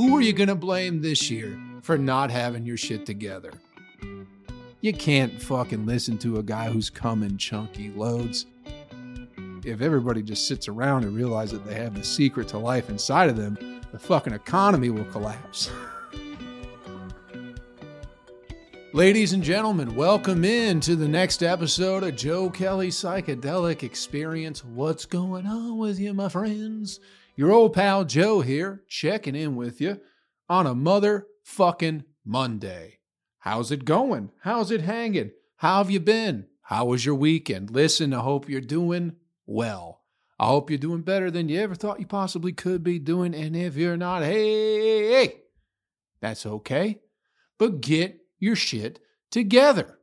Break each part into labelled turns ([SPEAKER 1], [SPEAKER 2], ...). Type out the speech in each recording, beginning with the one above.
[SPEAKER 1] who are you going to blame this year for not having your shit together? You can't fucking listen to a guy who's coming chunky loads. If everybody just sits around and realizes that they have the secret to life inside of them, the fucking economy will collapse. Ladies and gentlemen, welcome in to the next episode of Joe Kelly Psychedelic Experience. What's going on with you, my friends? Your old pal Joe here, checking in with you on a motherfucking Monday. How's it going? How's it hanging? How have you been? How was your weekend? Listen, I hope you're doing well. I hope you're doing better than you ever thought you possibly could be doing. And if you're not, hey, hey, that's okay. But get your shit together.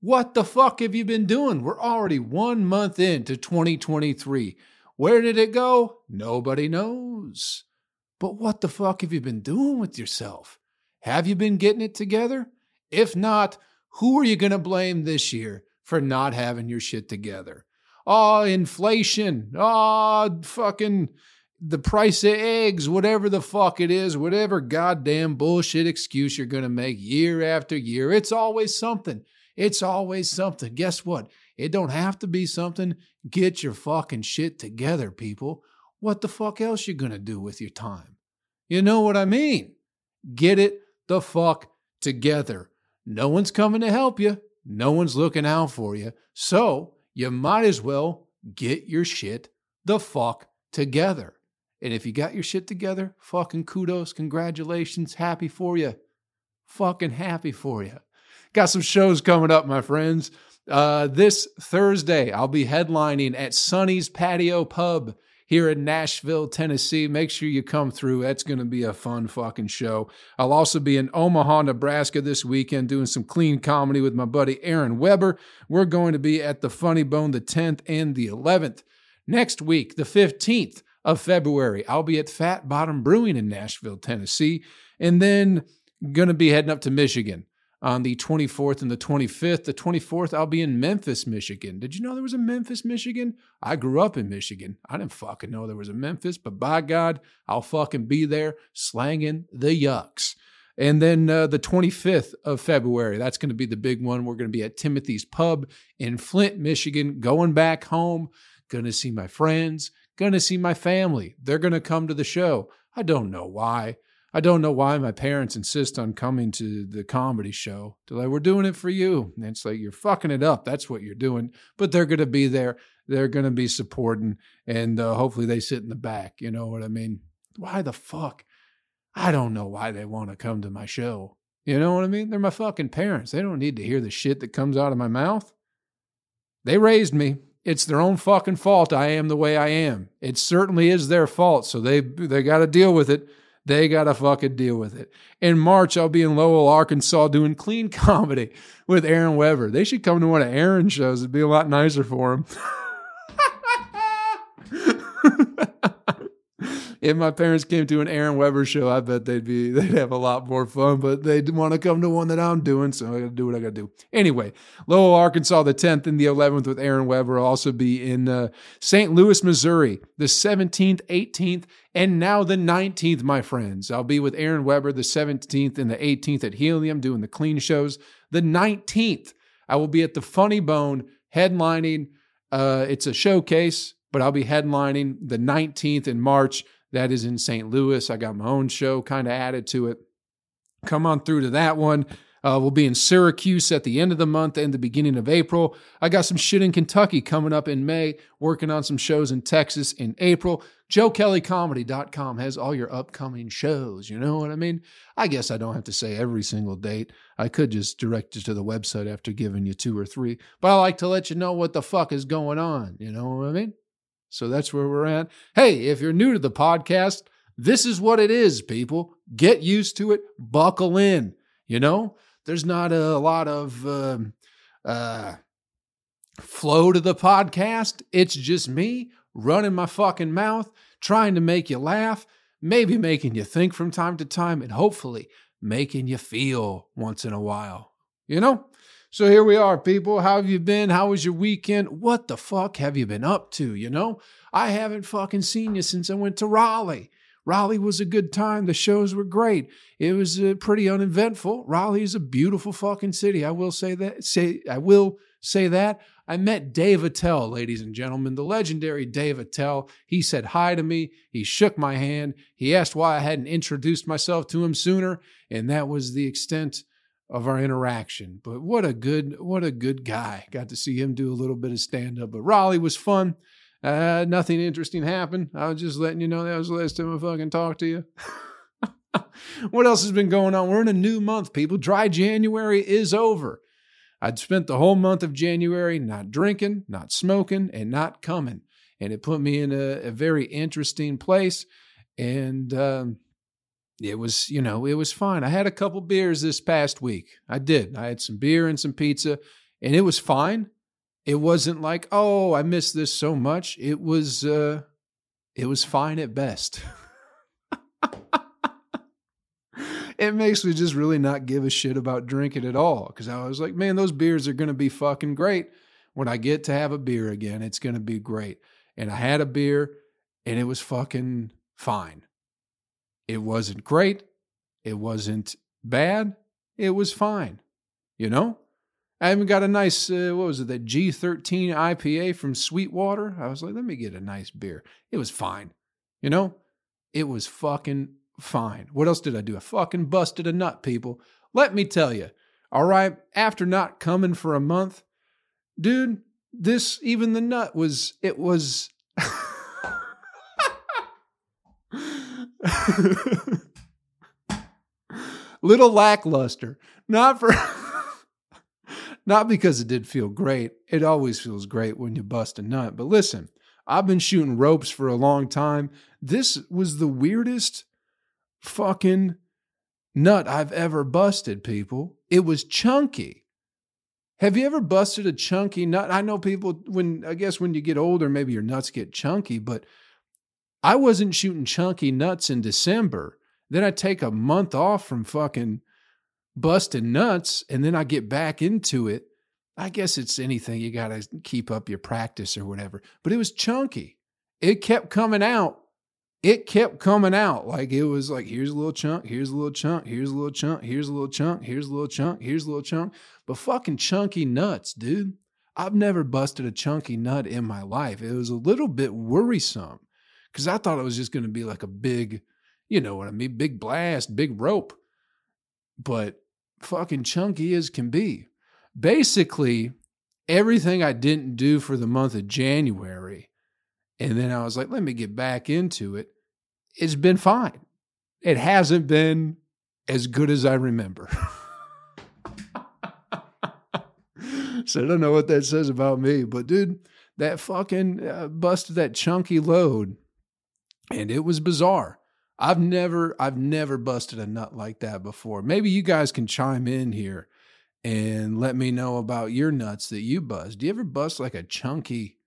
[SPEAKER 1] What the fuck have you been doing? We're already one month into 2023. Where did it go? Nobody knows. But what the fuck have you been doing with yourself? Have you been getting it together? If not, who are you going to blame this year for not having your shit together? Oh, inflation. Oh, fucking the price of eggs, whatever the fuck it is, whatever goddamn bullshit excuse you're going to make year after year. It's always something. It's always something. Guess what? It don't have to be something. Get your fucking shit together, people. What the fuck else you to do with your time? You know what I mean? Get it the fuck together. No one's coming to help you. No one's looking out for you. So you might as well get your shit the fuck together. And if you got your shit together, fucking kudos, congratulations, happy for you. Fucking happy for you. Got some shows coming up, my friends. Uh, this Thursday, I'll be headlining at Sonny's Patio Pub here in Nashville, Tennessee. Make sure you come through. That's going to be a fun fucking show. I'll also be in Omaha, Nebraska this weekend doing some clean comedy with my buddy Aaron Weber. We're going to be at the Funny Bone the 10th and the 11th. Next week, the 15th of February, I'll be at Fat Bottom Brewing in Nashville, Tennessee. And then going to be heading up to Michigan on the 24th and the 25th. The 24th, I'll be in Memphis, Michigan. Did you know there was a Memphis, Michigan? I grew up in Michigan. I didn't fucking know there was a Memphis, but by God, I'll fucking be there slanging the yucks. And then uh, the 25th of February, that's going to be the big one. We're going to be at Timothy's Pub in Flint, Michigan, going back home, going to see my friends, going to see my family. They're going to come to the show. I don't know why. I don't know why my parents insist on coming to the comedy show. They're like, we're doing it for you. And it's like, you're fucking it up. That's what you're doing. But they're going to be there. They're going to be supporting. And uh, hopefully they sit in the back. You know what I mean? Why the fuck? I don't know why they want to come to my show. You know what I mean? They're my fucking parents. They don't need to hear the shit that comes out of my mouth. They raised me. It's their own fucking fault I am the way I am. It certainly is their fault. So they they got to deal with it. They got to fucking deal with it. In March, I'll be in Lowell, Arkansas doing clean comedy with Aaron Weber. They should come to one of Aaron's shows. It'd be a lot nicer for them. if my parents came to an Aaron Weber show, I bet they'd be they'd have a lot more fun. But they'd want to come to one that I'm doing, so I got to do what I got to do. Anyway, Lowell, Arkansas, the 10th and the 11th with Aaron Weber. I'll also be in uh, St. Louis, Missouri, the 17th, 18th, and now the 19th, my friends. I'll be with Aaron Weber the 17th and the 18th at Helium doing the clean shows. The 19th, I will be at the Funny Bone headlining. Uh, it's a showcase, but I'll be headlining the 19th in March. That is in St. Louis. I got my own show kind of added to it. Come on through to that one. Uh, we'll be in Syracuse at the end of the month and the beginning of April. I got some shit in Kentucky coming up in May, working on some shows in Texas in April. JoeKellyComedy.com has all your upcoming shows. You know what I mean? I guess I don't have to say every single date. I could just direct you to the website after giving you two or three, but I like to let you know what the fuck is going on. You know what I mean? So that's where we're at. Hey, if you're new to the podcast, this is what it is, people. Get used to it, buckle in. You know, there's not a lot of uh, uh, flow to the podcast. It's just me running my fucking mouth, trying to make you laugh, maybe making you think from time to time, and hopefully making you feel once in a while. You know? So here we are, people. How have you been? How was your weekend? What the fuck have you been up to? You know, I haven't fucking seen you since I went to Raleigh. Raleigh was a good time. The shows were great. It was uh, pretty uneventful. Raleigh is a beautiful fucking city. I will say that. Say I will say that. I met Dave Attell, ladies and gentlemen, the legendary Dave Attell. He said hi to me. He shook my hand. He asked why I hadn't introduced myself to him sooner, and that was the extent of our interaction. But what a good, what a good guy. Got to see him do a little bit of stand up. But Raleigh was fun. Uh, nothing interesting happened. I was just letting you know that was the last time I fucking talked to you. what else has been going on? We're in a new month, people. Dry January is over. I'd spent the whole month of January not drinking, not smoking, and not coming. And it put me in a, a very interesting place. And um, it was, you know, it was fine. I had a couple beers this past week. I did. I had some beer and some pizza, and it was fine. It wasn't like, oh, I miss this so much. It was, uh, it was fine at best. it makes me just really not give a shit about drinking at all. Cause I was like, man, those beers are going to be fucking great. When I get to have a beer again, it's going to be great. And I had a beer and it was fucking fine. It wasn't great. It wasn't bad. It was fine. You know? I even got a nice, uh, what was it, that G13 IPA from Sweetwater. I was like, let me get a nice beer. It was fine. You know? It was fucking fine. What else did I do? I fucking busted a nut, people. Let me tell you. All right, after not coming for a month, dude, this even the nut was it was little lackluster. Not for not because it did feel great. It always feels great when you bust a nut. But listen, I've been shooting ropes for a long time. This was the weirdest fucking nut I've ever busted, people. It was chunky. Have you ever busted a chunky nut? I know people when I guess when you get older, maybe your nuts get chunky, but I wasn't shooting chunky nuts in December. Then I take a month off from fucking busting nuts and then I get back into it. I guess it's anything you got to keep up your practice or whatever. But it was chunky. It kept coming out it kept coming out like it was like here's a little chunk, here's a little chunk, here's a little chunk, here's a little chunk, here's a little chunk, here's a little chunk. But fucking chunky nuts, dude. I've never busted a chunky nut in my life. It was a little bit worrisome because I thought it was just going to be like a big, you know what I mean, big blast, big rope. But fucking chunky as can be. Basically, everything I didn't do for the month of January and then I was like, let me get back into it. It's been fine. It hasn't been as good as I remember. so I don't know what that says about me, but dude, that fucking uh, busted that chunky load and it was bizarre. I've never I've never busted a nut like that before. Maybe you guys can chime in here and let me know about your nuts that you bust. Do you ever bust like a chunky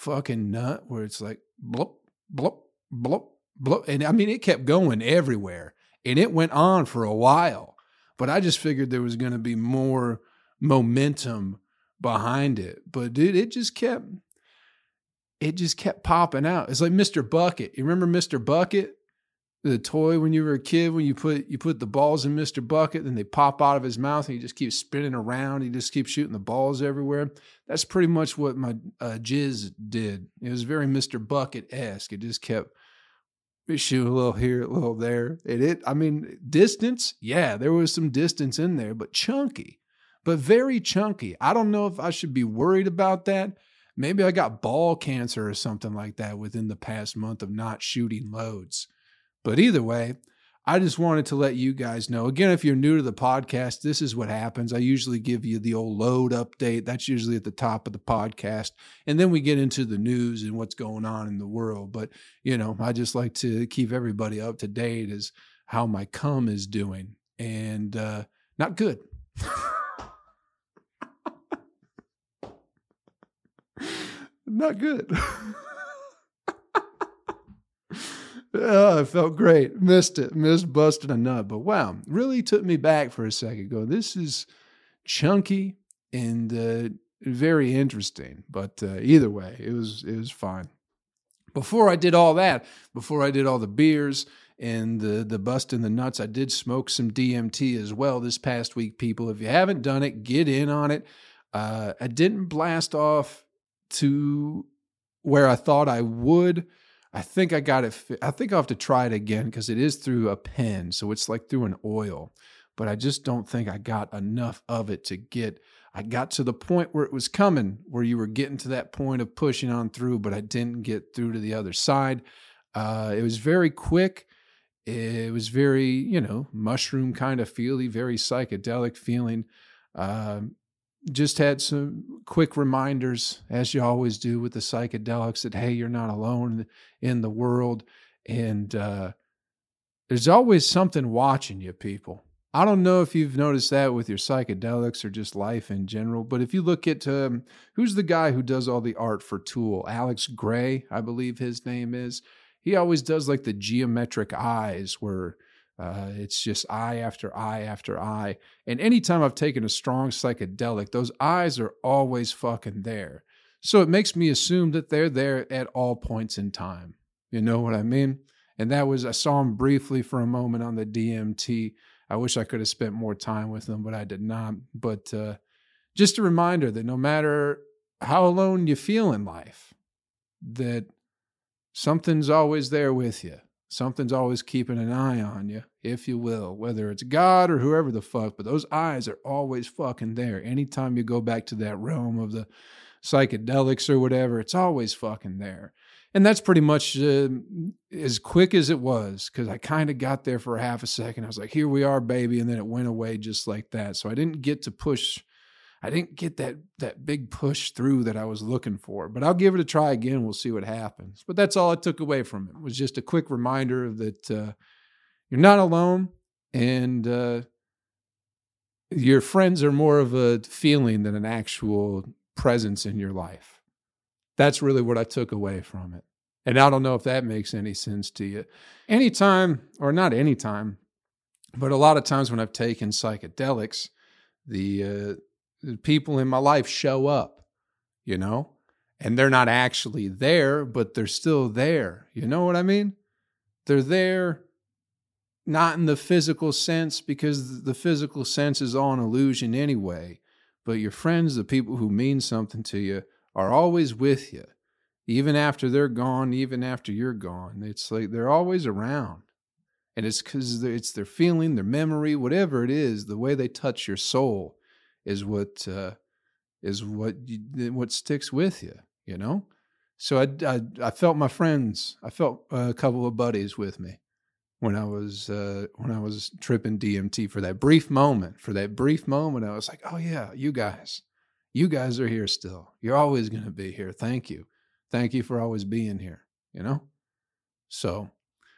[SPEAKER 1] fucking nut where it's like blop, blop, blop, blop. And I mean, it kept going everywhere and it went on for a while. But I just figured there was going to be more momentum behind it. But dude, it just kept, it just kept popping out. It's like Mr. Bucket. You remember Mr. Bucket? the toy when you were a kid when you put you put the balls in Mr. Bucket, then they pop out of his mouth and he just keeps spinning around. He just keeps shooting the balls everywhere. That's pretty much what my uh, jizz did. It was very Mr. Bucket esque. It just kept shooting a little here, a little there. And it, I mean, distance, yeah, there was some distance in there, but chunky, but very chunky. I don't know if I should be worried about that. Maybe I got ball cancer or something like that within the past month of not shooting loads. But either way, I just wanted to let you guys know. Again, if you're new to the podcast, this is what happens. I usually give you the old load update. That's usually at the top of the podcast. And then we get into the news and what's going on in the world. But, you know, I just like to keep everybody up to date as how my cum is doing. And uh, not good. not good. oh, it felt great. Missed it. Missed busting a nut. But wow, really took me back for a second. Go, this is chunky and uh, very interesting. But uh, either way, it was it was fine. before I did all that, before I did all the beers and the the bust in the nuts, I did smoke some DMT as well this past week. People, if you haven't done it, get in on it. Uh, I didn't blast off to where I thought I would. I think I got it. I think I'll have to try it again because it is through a pen, so it's like through an oil. But I just don't think I got enough of it to get. I got to the point where it was coming, where you were getting to that point of pushing on through, but I didn't get through to the other side. Uh, it was very quick. It was very, you know, mushroom kind of feely, very psychedelic feeling. Um, just had some quick reminders, as you always do with the psychedelics, that hey, you're not alone in the world, and uh, there's always something watching you, people. I don't know if you've noticed that with your psychedelics or just life in general, but if you look at um, who's the guy who does all the art for Tool, Alex Grey, I believe his name is. He always does like the geometric eyes where uh, it's just eye after eye after eye. And anytime I've taken a strong psychedelic, those eyes are always fucking there. So it makes me assume that they're there at all points in time. You know what I mean? And that was, I saw him briefly for a moment on the DMT. I wish I could have spent more time with him, but I did not. But uh, just a reminder that no matter how alone you feel in life, that something's always there with you Something's always keeping an eye on you, if you will, whether it's God or whoever the fuck, but those eyes are always fucking there. Anytime you go back to that realm of the psychedelics or whatever, it's always fucking there. And that's pretty much uh, as quick as it was because I kind of got there for a half a second. I was like, here we are, baby. And then it went away just like that. So I didn't get to push I didn't get that that big push through that I was looking for. But I'll give it a try again. We'll see what happens. But that's all I took away from it. it was just a quick reminder that uh, you're not alone, and uh, your friends are more of a feeling than an actual presence in your life. That's really what I took away from it. And I don't know if that makes any sense to you. Anytime, or not anytime, but a lot of times when I've taken psychedelics, the uh, people in my life show up, you know, and they're not actually there, but they're still there. You know what I mean? They're there not in the physical sense because the physical sense is all an illusion anyway, but your friends, the people who mean something to you, are always with you. Even after they're gone, even after you're gone, it's like they're always around. And it's because it's their feeling, their memory, whatever it is, the way they touch your soul is what uh, is what you, what sticks with you. You know. So I, I, I felt my friends. I felt a couple of buddies with me when I was uh, when I was tripping DMT for that brief moment. For that brief moment, I was like, "Oh yeah, you guys, you guys are here still. You're always going to be here. Thank you, thank you for always being here." You know. So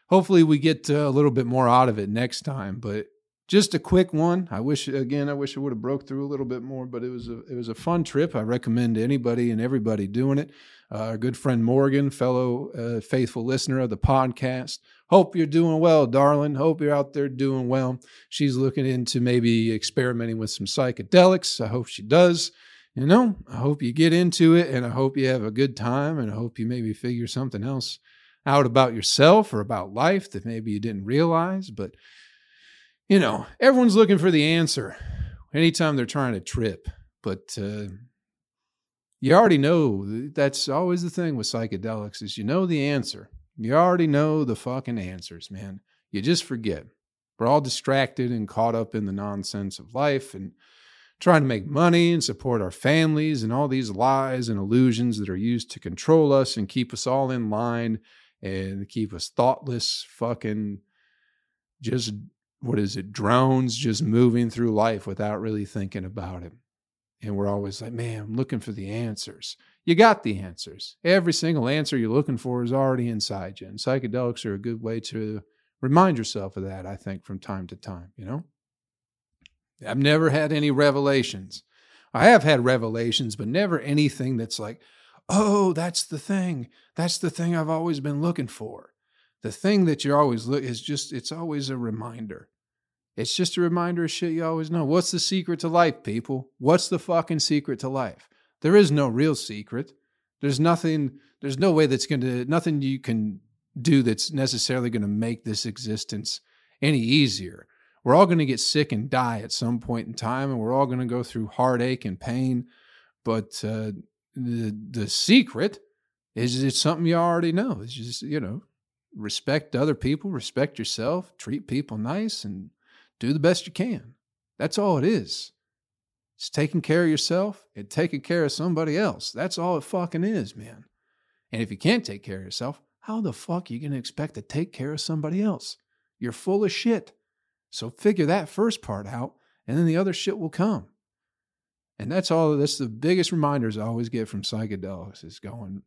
[SPEAKER 1] hopefully we get uh, a little bit more out of it next time. But just a quick one. I wish again, I wish I would have broke through a little bit more, but it was a it was a fun trip. I recommend anybody and everybody doing it. Uh, our good friend Morgan, fellow uh, faithful listener of the podcast. Hope you're doing well, darling. Hope you're out there doing well. She's looking into maybe experimenting with some psychedelics. I hope she does. You know, I hope you get into it and I hope you have a good time and I hope you maybe figure something else out about yourself or about life that maybe you didn't realize. But you know, everyone's looking for the answer anytime they're trying to trip. But uh, you already know that's always the thing with psychedelics is you know the answer. You already know the fucking answers, man. You just forget. We're all distracted and caught up in the nonsense of life and trying to make money and support our families and all these lies and illusions that are used to control us and keep us all in line and keep us thoughtless, fucking just what is it, drones just moving through life without really thinking about it. And we're always like, man, I'm looking for the answers. You got the answers. Every single answer you're looking for is already inside you. And psychedelics are a good way to remind yourself of that, I think, from time to time, you know? I've never had any revelations. I have had revelations, but never anything that's like, oh, that's the thing. That's the thing I've always been looking for. The thing that you're always look is just, it's always a reminder. It's just a reminder of shit you always know. What's the secret to life, people? What's the fucking secret to life? There is no real secret. There's nothing, there's no way that's going to, nothing you can do that's necessarily going to make this existence any easier. We're all going to get sick and die at some point in time, and we're all going to go through heartache and pain. But uh, the the secret is it's something you already know. It's just you know, respect other people, respect yourself, treat people nice, and do the best you can. That's all it is. It's taking care of yourself and taking care of somebody else. That's all it fucking is, man. And if you can't take care of yourself, how the fuck are you going to expect to take care of somebody else? You're full of shit. So figure that first part out, and then the other shit will come. And that's all that's the biggest reminders I always get from psychedelics is going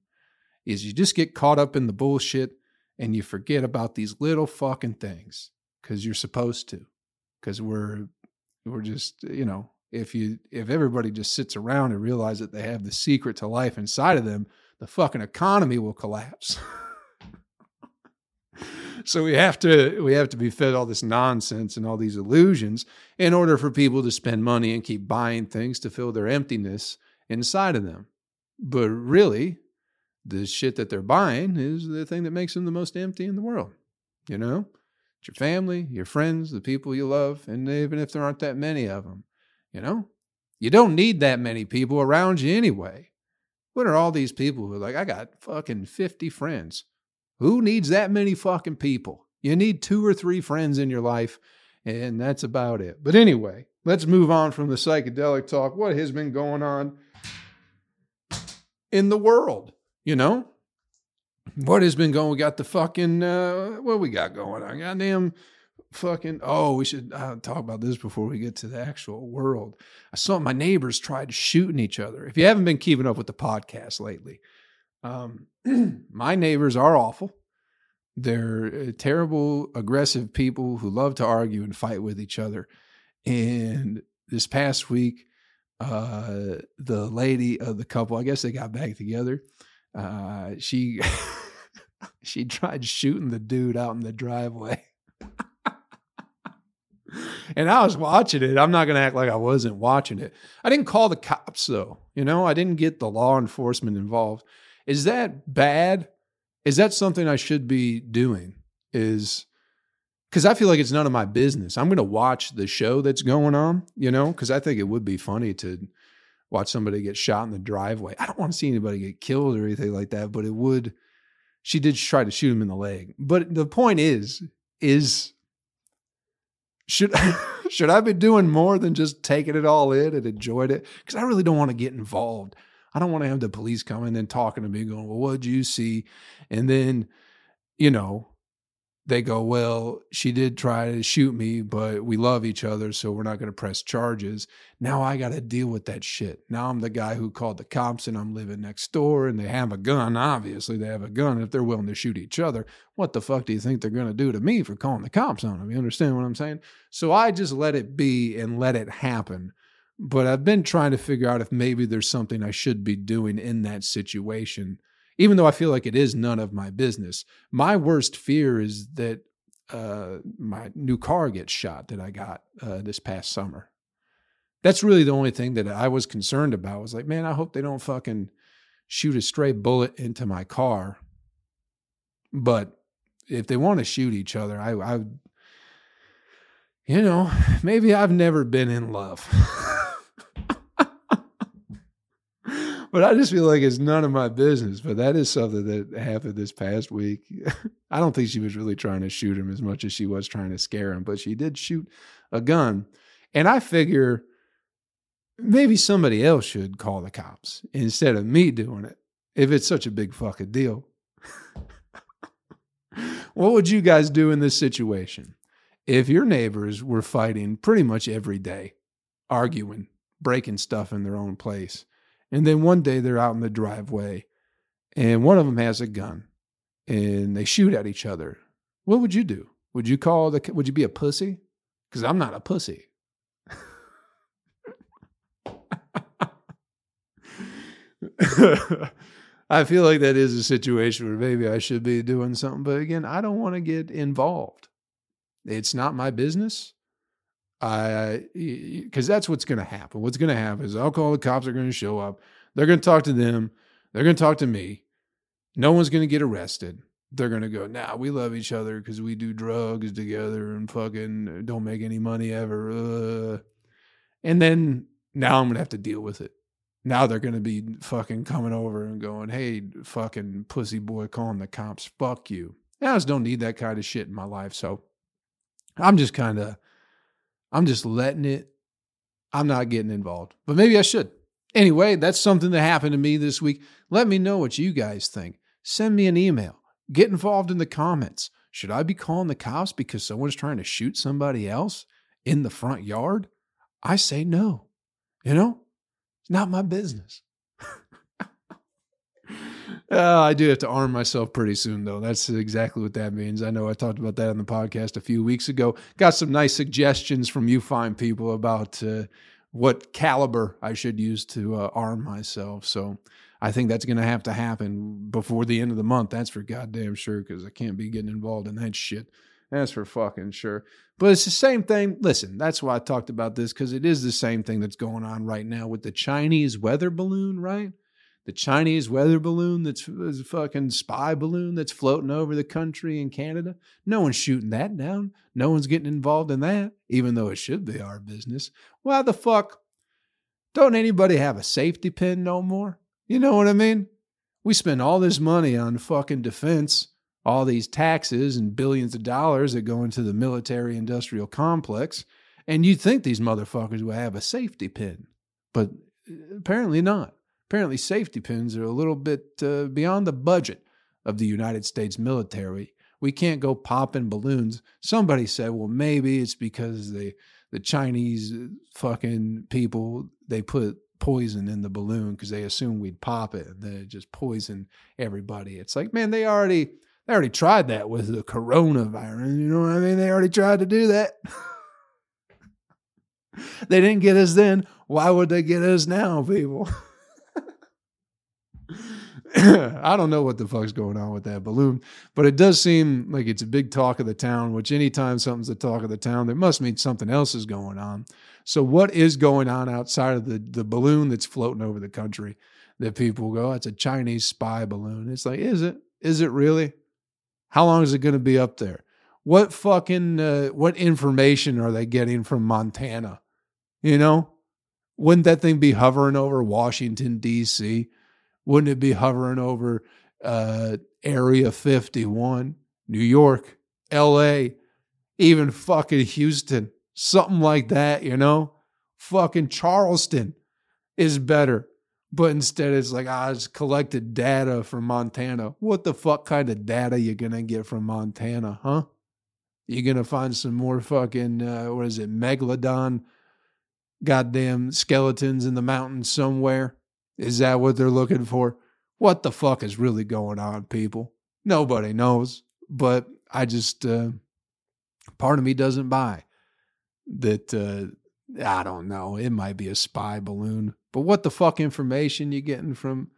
[SPEAKER 1] is you just get caught up in the bullshit and you forget about these little fucking things because you're supposed to. Because we're we're just, you know, if you if everybody just sits around and realize that they have the secret to life inside of them, the fucking economy will collapse. so we have to we have to be fed all this nonsense and all these illusions in order for people to spend money and keep buying things to fill their emptiness inside of them. But really, the shit that they're buying is the thing that makes them the most empty in the world. You know, it's your family, your friends, the people you love, and even if there aren't that many of them. You know, you don't need that many people around you anyway. What are all these people who are like, I got fucking 50 friends? Who needs that many fucking people? You need two or three friends in your life, and that's about it. But anyway, let's move on from the psychedelic talk. What has been going on in the world? You know, what has been going? We got the fucking uh, what we got going on? Goddamn fucking oh we should uh, talk about this before we get to the actual world i saw my neighbors tried shooting each other if you haven't been keeping up with the podcast lately um, my neighbors are awful they're uh, terrible aggressive people who love to argue and fight with each other and this past week uh, the lady of the couple i guess they got back together uh, she she tried shooting the dude out in the driveway and I was watching it. I'm not going to act like I wasn't watching it. I didn't call the cops though. You know, I didn't get the law enforcement involved. Is that bad? Is that something I should be doing? Is because I feel like it's none of my business. I'm going to watch the show that's going on, you know, because I think it would be funny to watch somebody get shot in the driveway. I don't want to see anybody get killed or anything like that, but it would. She did try to shoot him in the leg. But the point is, is should should I be doing more than just taking it all in and enjoying it? Because I really don't want to get involved. I don't want to have the police coming and talking to me, going, "Well, what did you see?" And then, you know, they go, Well, she did try to shoot me, but we love each other, so we're not going to press charges. Now I got to deal with that shit. Now I'm the guy who called the cops and I'm living next door and they have a gun. Obviously, they have a gun. If they're willing to shoot each other, what the fuck do you think they're going to do to me for calling the cops on them? You understand what I'm saying? So I just let it be and let it happen. But I've been trying to figure out if maybe there's something I should be doing in that situation even though I feel like it is none of my business. My worst fear is that uh, my new car gets shot that I got uh, this past summer. That's really the only thing that I was concerned about. Was like, man, I hope they don't fucking shoot a stray bullet into my car. But if they want to shoot each other, I, I you know, maybe I've never been in love. but I just feel like it's none of my business. But that is something that happened this past week. I don't think she was really trying to shoot him as much as she was trying to scare him, but she did shoot a gun. And I figure maybe somebody else should call the cops instead of me doing it if it's such a big fucking deal. what would you guys do in this situation if your neighbors were fighting pretty much every day, arguing, breaking stuff in their own place? And then one day they're out in the driveway and one of them has a gun and they shoot at each other. What would you do? Would you call the, would you be a pussy? Because I'm not a pussy. I feel like that is a situation where maybe I should be doing something. But again, I don't want to get involved. It's not my business. Because that's what's going to happen. What's going to happen is I'll call the cops are going to show up. They're going to talk to them. They're going to talk to me. No one's going to get arrested. They're going to go, nah, we love each other because we do drugs together and fucking don't make any money ever. Uh. And then now I'm going to have to deal with it. Now they're going to be fucking coming over and going, hey, fucking pussy boy calling the cops, fuck you. I just don't need that kind of shit in my life. So I'm just kind of, I'm just letting it, I'm not getting involved. But maybe I should. Anyway, that's something that happened to me this week. Let me know what you guys think. Send me an email. Get involved in the comments. Should I be calling the cops because someone's trying to shoot somebody else in the front yard? I say no. You know, it's not my business. Uh, I do have to arm myself pretty soon, though. That's exactly what that means. I know I talked about that on the podcast a few weeks ago. Got some nice suggestions from you fine people about uh, what caliber I should use to uh, arm myself. So I think that's going to have to happen before the end of the month. That's for goddamn sure, because I can't be getting involved in that shit. That's for fucking sure. But it's the same thing. Listen, that's why I talked about this, because it is the same thing that's going on right now with the Chinese weather balloon, right? The Chinese weather balloon that's a fucking spy balloon that's floating over the country in Canada. No one's shooting that down. No one's getting involved in that, even though it should be our business. Why the fuck don't anybody have a safety pin no more? You know what I mean? We spend all this money on fucking defense, all these taxes and billions of dollars that go into the military industrial complex, and you'd think these motherfuckers would have a safety pin, but uh, apparently not. Apparently, safety pins are a little bit uh, beyond the budget of the United States military. We can't go popping balloons. Somebody said, well, maybe it's because the the Chinese uh, fucking people they put poison in the balloon because they assumed we'd pop it and then it just poison everybody. It's like, man, they already they already tried that with the coronavirus. You know what I mean? They already tried to do that. they didn't get us then. Why would they get us now, people? I don't know what the fuck's going on with that balloon, but it does seem like it's a big talk of the town, which anytime something's the talk of the town, there must mean something else is going on. So what is going on outside of the, the balloon that's floating over the country that people go, oh, it's a Chinese spy balloon. It's like, is it? Is it really? How long is it going to be up there? What fucking, uh, what information are they getting from Montana? You know, wouldn't that thing be hovering over Washington, D.C.? Wouldn't it be hovering over uh, Area 51, New York, LA, even fucking Houston, something like that, you know? Fucking Charleston is better. But instead, it's like, ah, it's collected data from Montana. What the fuck kind of data you gonna get from Montana, huh? You're gonna find some more fucking, uh, what is it, megalodon goddamn skeletons in the mountains somewhere? Is that what they're looking for? What the fuck is really going on, people? Nobody knows. But I just, uh, part of me doesn't buy that. Uh, I don't know. It might be a spy balloon. But what the fuck information you getting from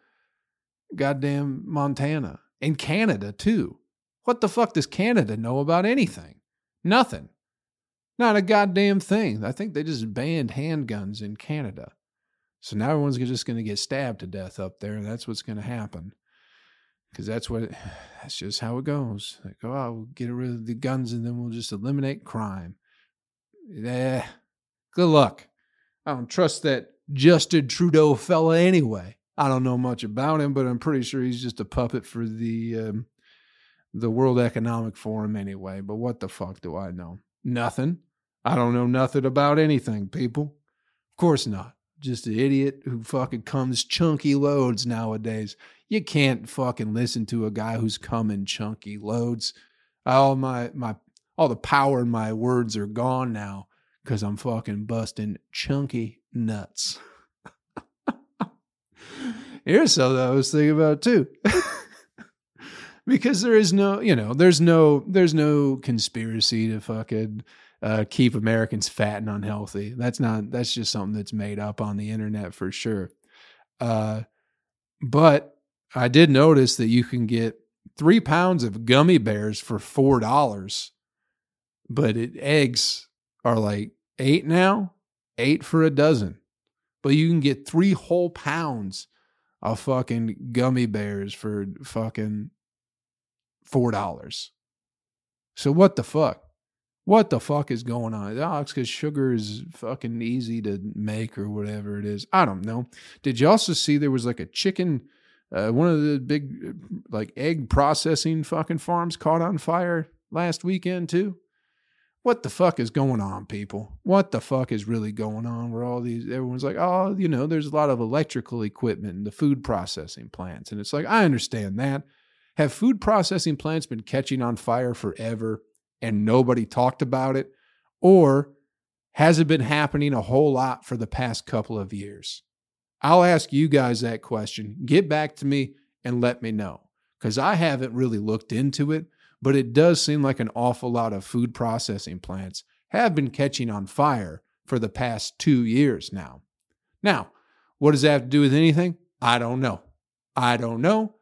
[SPEAKER 1] goddamn Montana and Canada too? What the fuck does Canada know about anything? Nothing. Not a goddamn thing. I think they just banned handguns in Canada. So now everyone's just going to get stabbed to death up there. and That's what's going to happen. Because that's what, that's just how it goes. Like, oh, we'll get rid of the guns and then we'll just eliminate crime. Yeah. Good luck. I don't trust that Justin Trudeau fella anyway. I don't know much about him, but I'm pretty sure he's just a puppet for the um, the World Economic Forum anyway. But what the fuck do I know? Nothing. I don't know nothing about anything, people. Of course not just an idiot who fucking comes chunky loads nowadays. You can't fucking listen to a guy who's coming chunky loads. All my my all the power in my words are gone now because I'm fucking busting chunky nuts. Here's something I was thinking about too. because there is no, you know, there's no there's no conspiracy to fucking uh, keep Americans fat and unhealthy. That's not that's just something that's made up on the internet for sure. Uh, but I did notice that you can get three pounds of gummy bears for four dollars, but it, eggs are like eight now, eight for a dozen. But you can get three whole pounds of fucking gummy bears for fucking four dollars. So what the fuck? What the fuck is going on? Oh, it's because sugar is fucking easy to make or whatever it is. I don't know. Did you also see there was like a chicken, uh, one of the big uh, like egg processing fucking farms caught on fire last weekend too? What the fuck is going on, people? What the fuck is really going on? Where all these everyone's like, oh, you know, there's a lot of electrical equipment in the food processing plants, and it's like I understand that. Have food processing plants been catching on fire forever? And nobody talked about it? Or has it been happening a whole lot for the past couple of years? I'll ask you guys that question. Get back to me and let me know because I haven't really looked into it, but it does seem like an awful lot of food processing plants have been catching on fire for the past two years now. Now, what does that have to do with anything? I don't know. I don't know.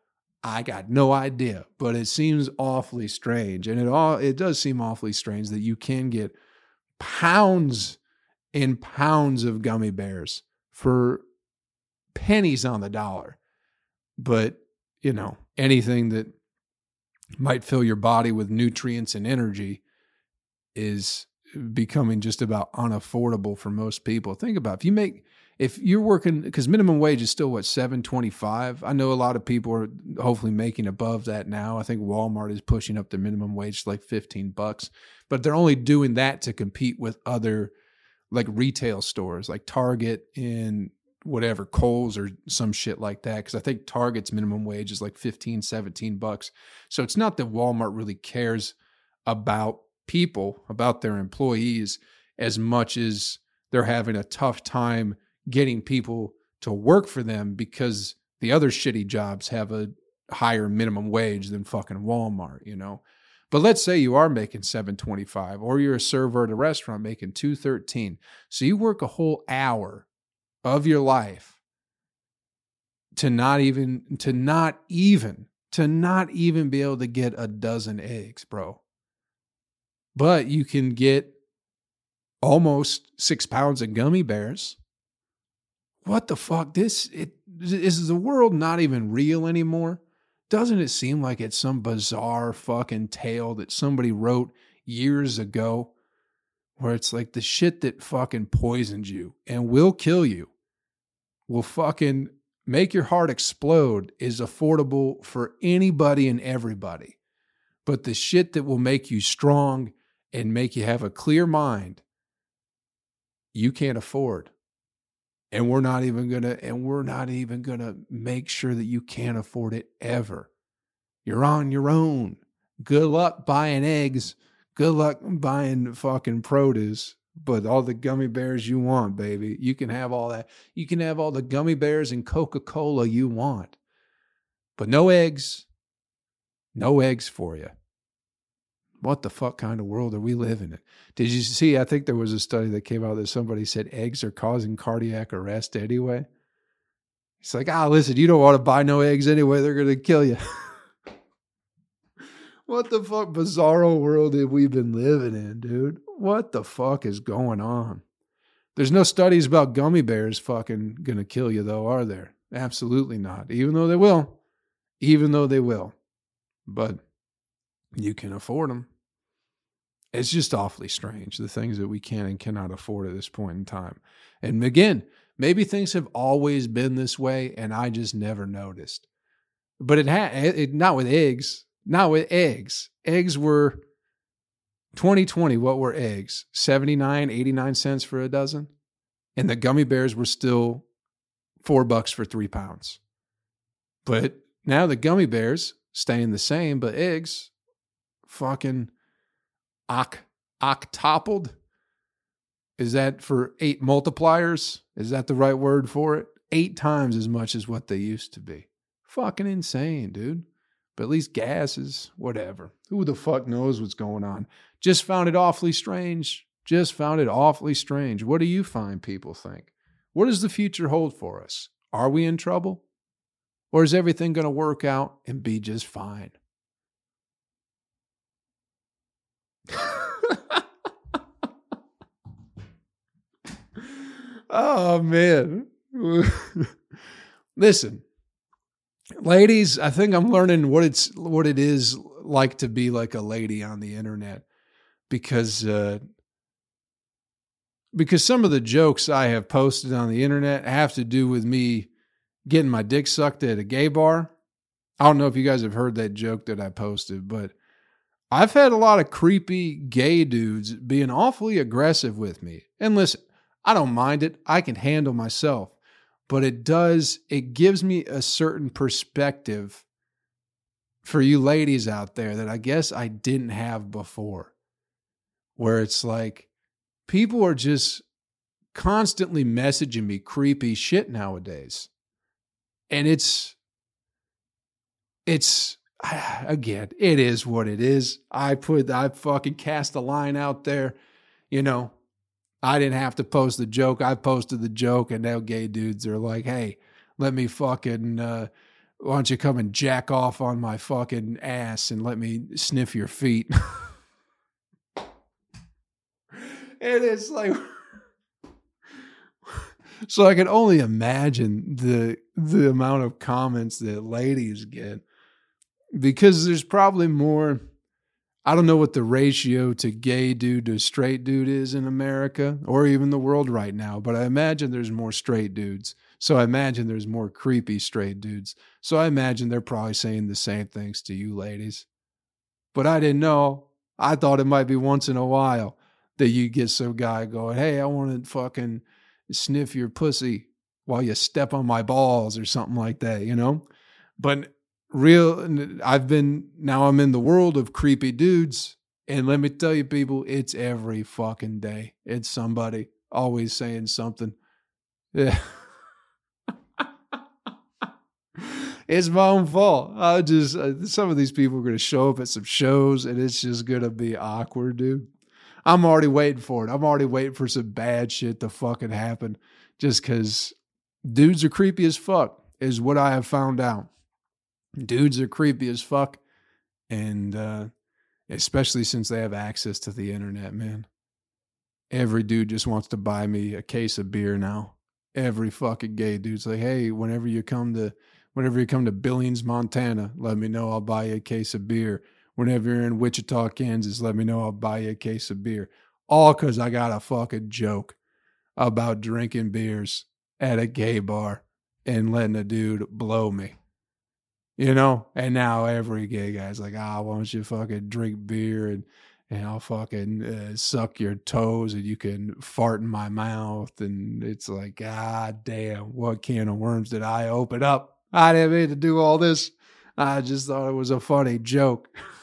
[SPEAKER 1] I got no idea, but it seems awfully strange. And it all it does seem awfully strange that you can get pounds and pounds of gummy bears for pennies on the dollar. But, you know, anything that might fill your body with nutrients and energy is becoming just about unaffordable for most people. Think about if you make if you're working because minimum wage is still what 725 i know a lot of people are hopefully making above that now. I think walmart is pushing up the minimum wage to like 15 bucks but they're only doing that to compete with other like retail stores like target and whatever Kohl's or some shit like that because i think target's minimum wage is like 15 17 bucks. So it's not that walmart really cares about people about their employees as much as they're having a tough time getting people to work for them because the other shitty jobs have a higher minimum wage than fucking Walmart, you know. But let's say you are making 725 or you're a server at a restaurant making 213. So you work a whole hour of your life to not even to not even to not even be able to get a dozen eggs, bro. But you can get almost 6 pounds of gummy bears what the fuck? This it is the world not even real anymore? Doesn't it seem like it's some bizarre fucking tale that somebody wrote years ago where it's like the shit that fucking poisons you and will kill you will fucking make your heart explode is affordable for anybody and everybody. But the shit that will make you strong and make you have a clear mind, you can't afford and we're not even gonna and we're not even gonna make sure that you can't afford it ever. You're on your own. Good luck buying eggs. Good luck buying fucking produce but all the gummy bears you want baby. You can have all that. You can have all the gummy bears and coca-cola you want but no eggs. No eggs for you what the fuck kind of world are we living in? Did you see? I think there was a study that came out that somebody said eggs are causing cardiac arrest anyway. It's like, ah, listen, you don't want to buy no eggs anyway. They're going to kill you. what the fuck bizarro world have we been living in, dude? What the fuck is going on? There's no studies about gummy bears fucking going to kill you, though, are there? Absolutely not. Even though they will. Even though they will. But you can afford them. It's just awfully strange the things that we can and cannot afford at this point in time. And again, maybe things have always been this way and I just never noticed. But it had it, not with eggs, not with eggs. Eggs were 2020 what were eggs? 79, 89 cents for a dozen. And the gummy bears were still 4 bucks for 3 pounds. But now the gummy bears staying the same, but eggs fucking oct- octupled. Is that for eight multipliers? Is that the right word for it? Eight times as much as what they used to be. Fucking insane, dude. But at least gas is whatever. Who the fuck knows what's going on? Just found it awfully strange. Just found it awfully strange. What do you find people think? What does the future hold for us? Are we in trouble? Or is everything going to work out and be just fine? Oh man. Listen, ladies, I think I'm learning what it's what it is like to be like a lady on the internet because uh because some of the jokes I have posted on the internet have to do with me getting my dick sucked at a gay bar. I don't know if you guys have heard that joke that I posted, but I've had a lot of creepy gay dudes being awfully aggressive with me. And listen, I don't mind it. I can handle myself. But it does, it gives me a certain perspective for you ladies out there that I guess I didn't have before. Where it's like, people are just constantly messaging me creepy shit nowadays. And it's it's again, it is what it is. I put I fucking cast a line out there, you know. I didn't have to post the joke. I posted the joke and now gay dudes are like, "Hey, let me fucking uh why don't you come and jack off on my fucking ass and let me sniff your feet?" and it's like so I can only imagine the the amount of comments that ladies get because there's probably more I don't know what the ratio to gay dude to straight dude is in America or even the world right now, but I imagine there's more straight dudes. So I imagine there's more creepy straight dudes. So I imagine they're probably saying the same things to you ladies. But I didn't know. I thought it might be once in a while that you get some guy going, Hey, I want to fucking sniff your pussy while you step on my balls or something like that, you know? But real, I've been, now I'm in the world of creepy dudes. And let me tell you, people, it's every fucking day. It's somebody always saying something. Yeah. it's my own fault. I just, uh, some of these people are going to show up at some shows and it's just going to be awkward, dude. I'm already waiting for it. I'm already waiting for some bad shit to fucking happen just because dudes are creepy as fuck, is what I have found out. Dudes are creepy as fuck. And uh, especially since they have access to the internet, man. Every dude just wants to buy me a case of beer now. Every fucking gay dude's like, hey, whenever you come to whenever you come to Billings, Montana, let me know. I'll buy you a case of beer whenever you're in Wichita, Kansas, let me know. I'll buy you a case of beer. All because I got a fucking joke about drinking beers at a gay bar and letting a dude blow me. You know? And now every gay guy's like, ah, why don't you fucking drink beer and and I'll fucking uh, suck your toes and you can fart in my mouth. And it's like, God damn, what can of worms did I open up? I didn't mean to do all this. I just thought it was a funny joke.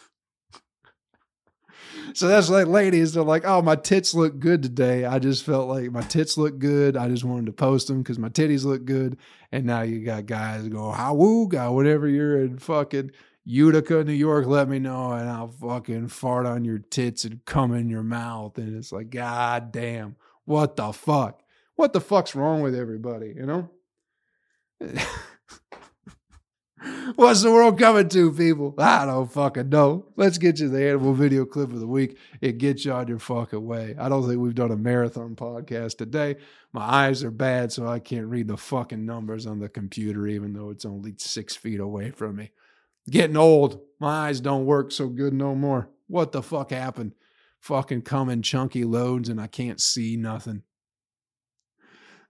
[SPEAKER 1] so that's like ladies, they're like, oh, my tits look good today. I just felt like my tits look good. I just wanted to post them because my titties look good. And now you got guys go, how woo, guy, whatever you're in fucking Utica, New York, let me know and I'll fucking fart on your tits and come in your mouth. And it's like, God damn, what the fuck? What the fuck's wrong with everybody, you know? What's the world coming to, people? I don't fucking know. Let's get you the animal video clip of the week and get you on your fucking way. I don't think we've done a marathon podcast today. My eyes are bad, so I can't read the fucking numbers on the computer, even though it's only six feet away from me. Getting old. My eyes don't work so good no more. What the fuck happened? Fucking coming chunky loads and I can't see nothing.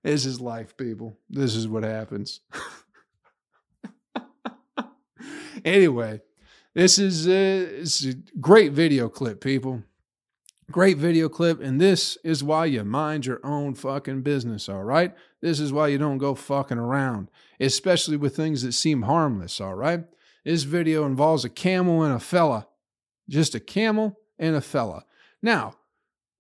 [SPEAKER 1] This is life, people. This is what happens. anyway, this is uh, a, it's a great video clip, people. Great video clip. And this is why you mind your own fucking business, all right? This is why you don't go fucking around, especially with things that seem harmless, all right? This video involves a camel and a fella. Just a camel and a fella. Now,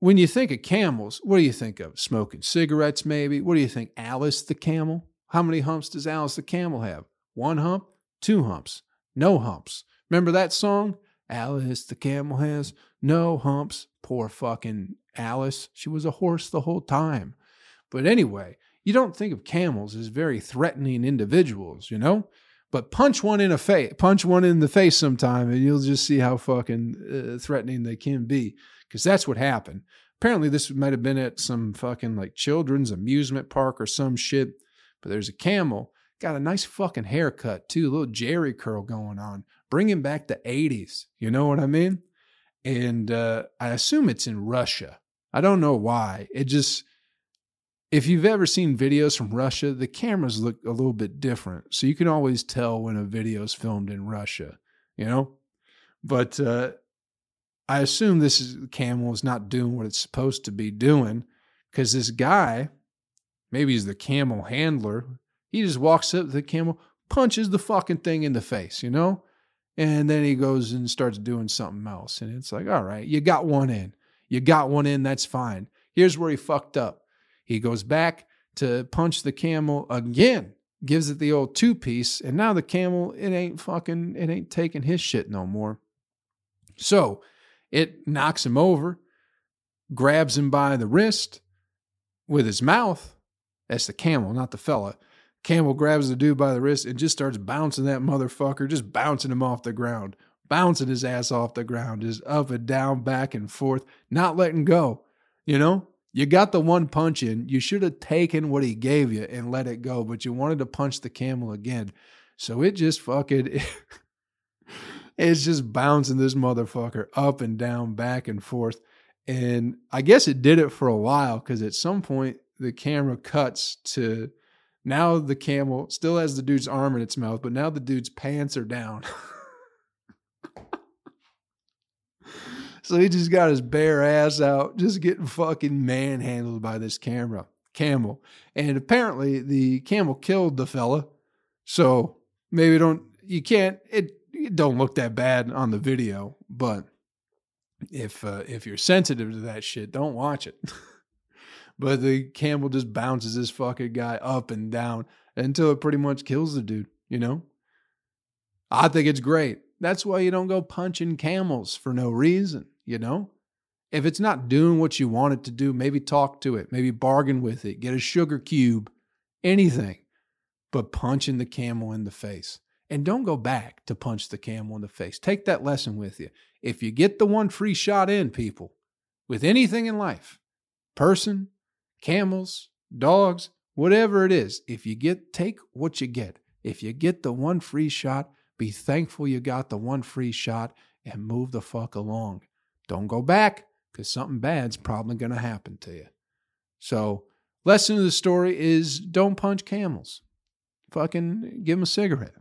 [SPEAKER 1] when you think of camels, what do you think of? Smoking cigarettes, maybe? What do you think? Alice the camel? How many humps does Alice the camel have? One hump? Two humps? No humps. Remember that song? Alice the camel has no humps. Poor fucking Alice. She was a horse the whole time. But anyway, you don't think of camels as very threatening individuals, you know? But punch one in a face, punch one in the face sometime, and you'll just see how fucking uh, threatening they can be. Because that's what happened. Apparently, this might have been at some fucking like children's amusement park or some shit. But there's a camel Got a nice fucking haircut too, little Jheri curl going on. Bringing back the 80s. You know what I mean? And uh, I assume it's in Russia. I don't know why. It just, if you've ever seen videos from Russia, the cameras look a little bit different. So you can always tell when a video is filmed in Russia, you know? But uh, I assume this is, camel is not doing what it's supposed to be doing because this guy, maybe he's the camel handler, he just walks up to the camel, punches the fucking thing in the face, you know? And then he goes and starts doing something else. And it's like, all right, you got one in. You got one in, that's fine. Here's where he fucked up. He goes back to punch the camel again, gives it the old two piece, and now the camel, it ain't fucking, it ain't taking his shit no more. So it knocks him over, grabs him by the wrist with his mouth. That's the camel, not the fella. Camel grabs the dude by the wrist and just starts bouncing that motherfucker, just bouncing him off the ground, bouncing his ass off the ground, just up and down, back and forth, not letting go. You know, you got the one punch in. You should have taken what he gave you and let it go, but you wanted to punch the camel again. So it just fucking, it's just bouncing this motherfucker up and down, back and forth. And I guess it did it for a while because at some point the camera cuts to now the camel still has the dude's arm in its mouth, but now the dude's pants are down. so he just got his bare ass out, just getting fucking manhandled by this camera camel. And apparently the camel killed the fella. So maybe don't you can't it, it don't look that bad on the video, but if uh, if you're sensitive to that shit, don't watch it. But the camel just bounces this fucking guy up and down until it pretty much kills the dude, you know? I think it's great. That's why you don't go punching camels for no reason, you know? If it's not doing what you want it to do, maybe talk to it, maybe bargain with it, get a sugar cube, anything, but punching the camel in the face. And don't go back to punch the camel in the face. Take that lesson with you. If you get the one free shot in, people, with anything in life, person, camels, dogs, whatever it is. If you get, take what you get. If you get the one free shot, be thankful you got the one free shot and move the fuck along. Don't go back because something bad's probably going to happen to you. So, lesson of the story is don't punch camels. Fucking give him a cigarette.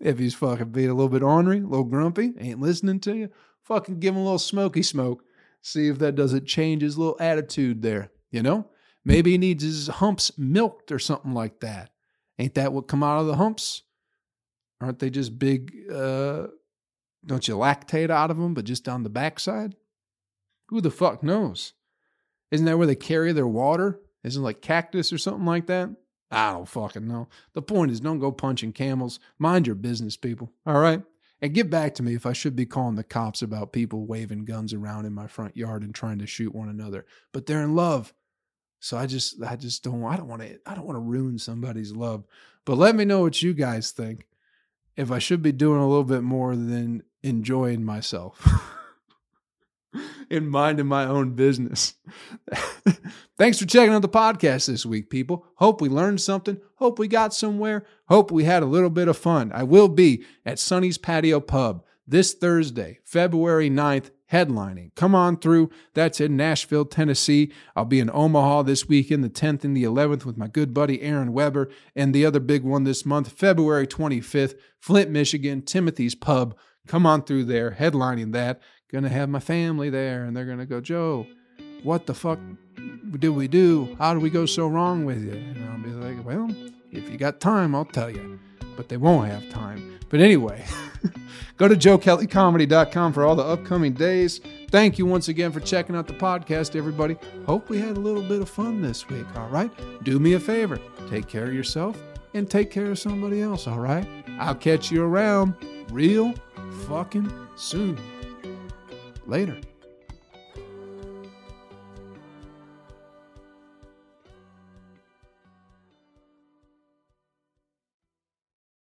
[SPEAKER 1] If he's fucking being a little bit ornery, a little grumpy, ain't listening to you, fucking give him a little smoky smoke. See if that doesn't change his little attitude there. You know, maybe he needs his humps milked or something like that. Ain't that what come out of the humps? Aren't they just big? Uh, don't you lactate out of them, but just on the backside? Who the fuck knows? Isn't that where they carry their water? Isn't it like cactus or something like that? I don't fucking know. The point is, don't go punching camels. Mind your business, people. All right? And get back to me if I should be calling the cops about people waving guns around in my front yard and trying to shoot one another. But they're in love. So I just I just don't I don't want to I don't want to ruin somebody's love. But let me know what you guys think. If I should be doing a little bit more than enjoying myself. in minding my own business. Thanks for checking out the podcast this week, people. Hope we learned something. Hope we got somewhere. Hope we had a little bit of fun. I will be at Sonny's Patio Pub this Thursday, February 9th headlining. Come on through. That's in Nashville, Tennessee. I'll be in Omaha this weekend, the 10th and the 11th, with my good buddy Aaron Weber. And the other big one this month, February 25th, Flint, Michigan, Timothy's Pub. Come on through there, headlining that. Gonna have my family there, and they're gonna go, Joe, what the fuck did we do? How did we go so wrong with you? And I'll be like, well, if you got time, I'll tell you. But they won't have time. But anyway. Go to joekellycomedy.com for all the upcoming days. Thank you once again for checking out the podcast, everybody. Hope we had a little bit of fun this week, all right? Do me a favor take care of yourself and take care of somebody else, all right? I'll catch you around real fucking soon. Later.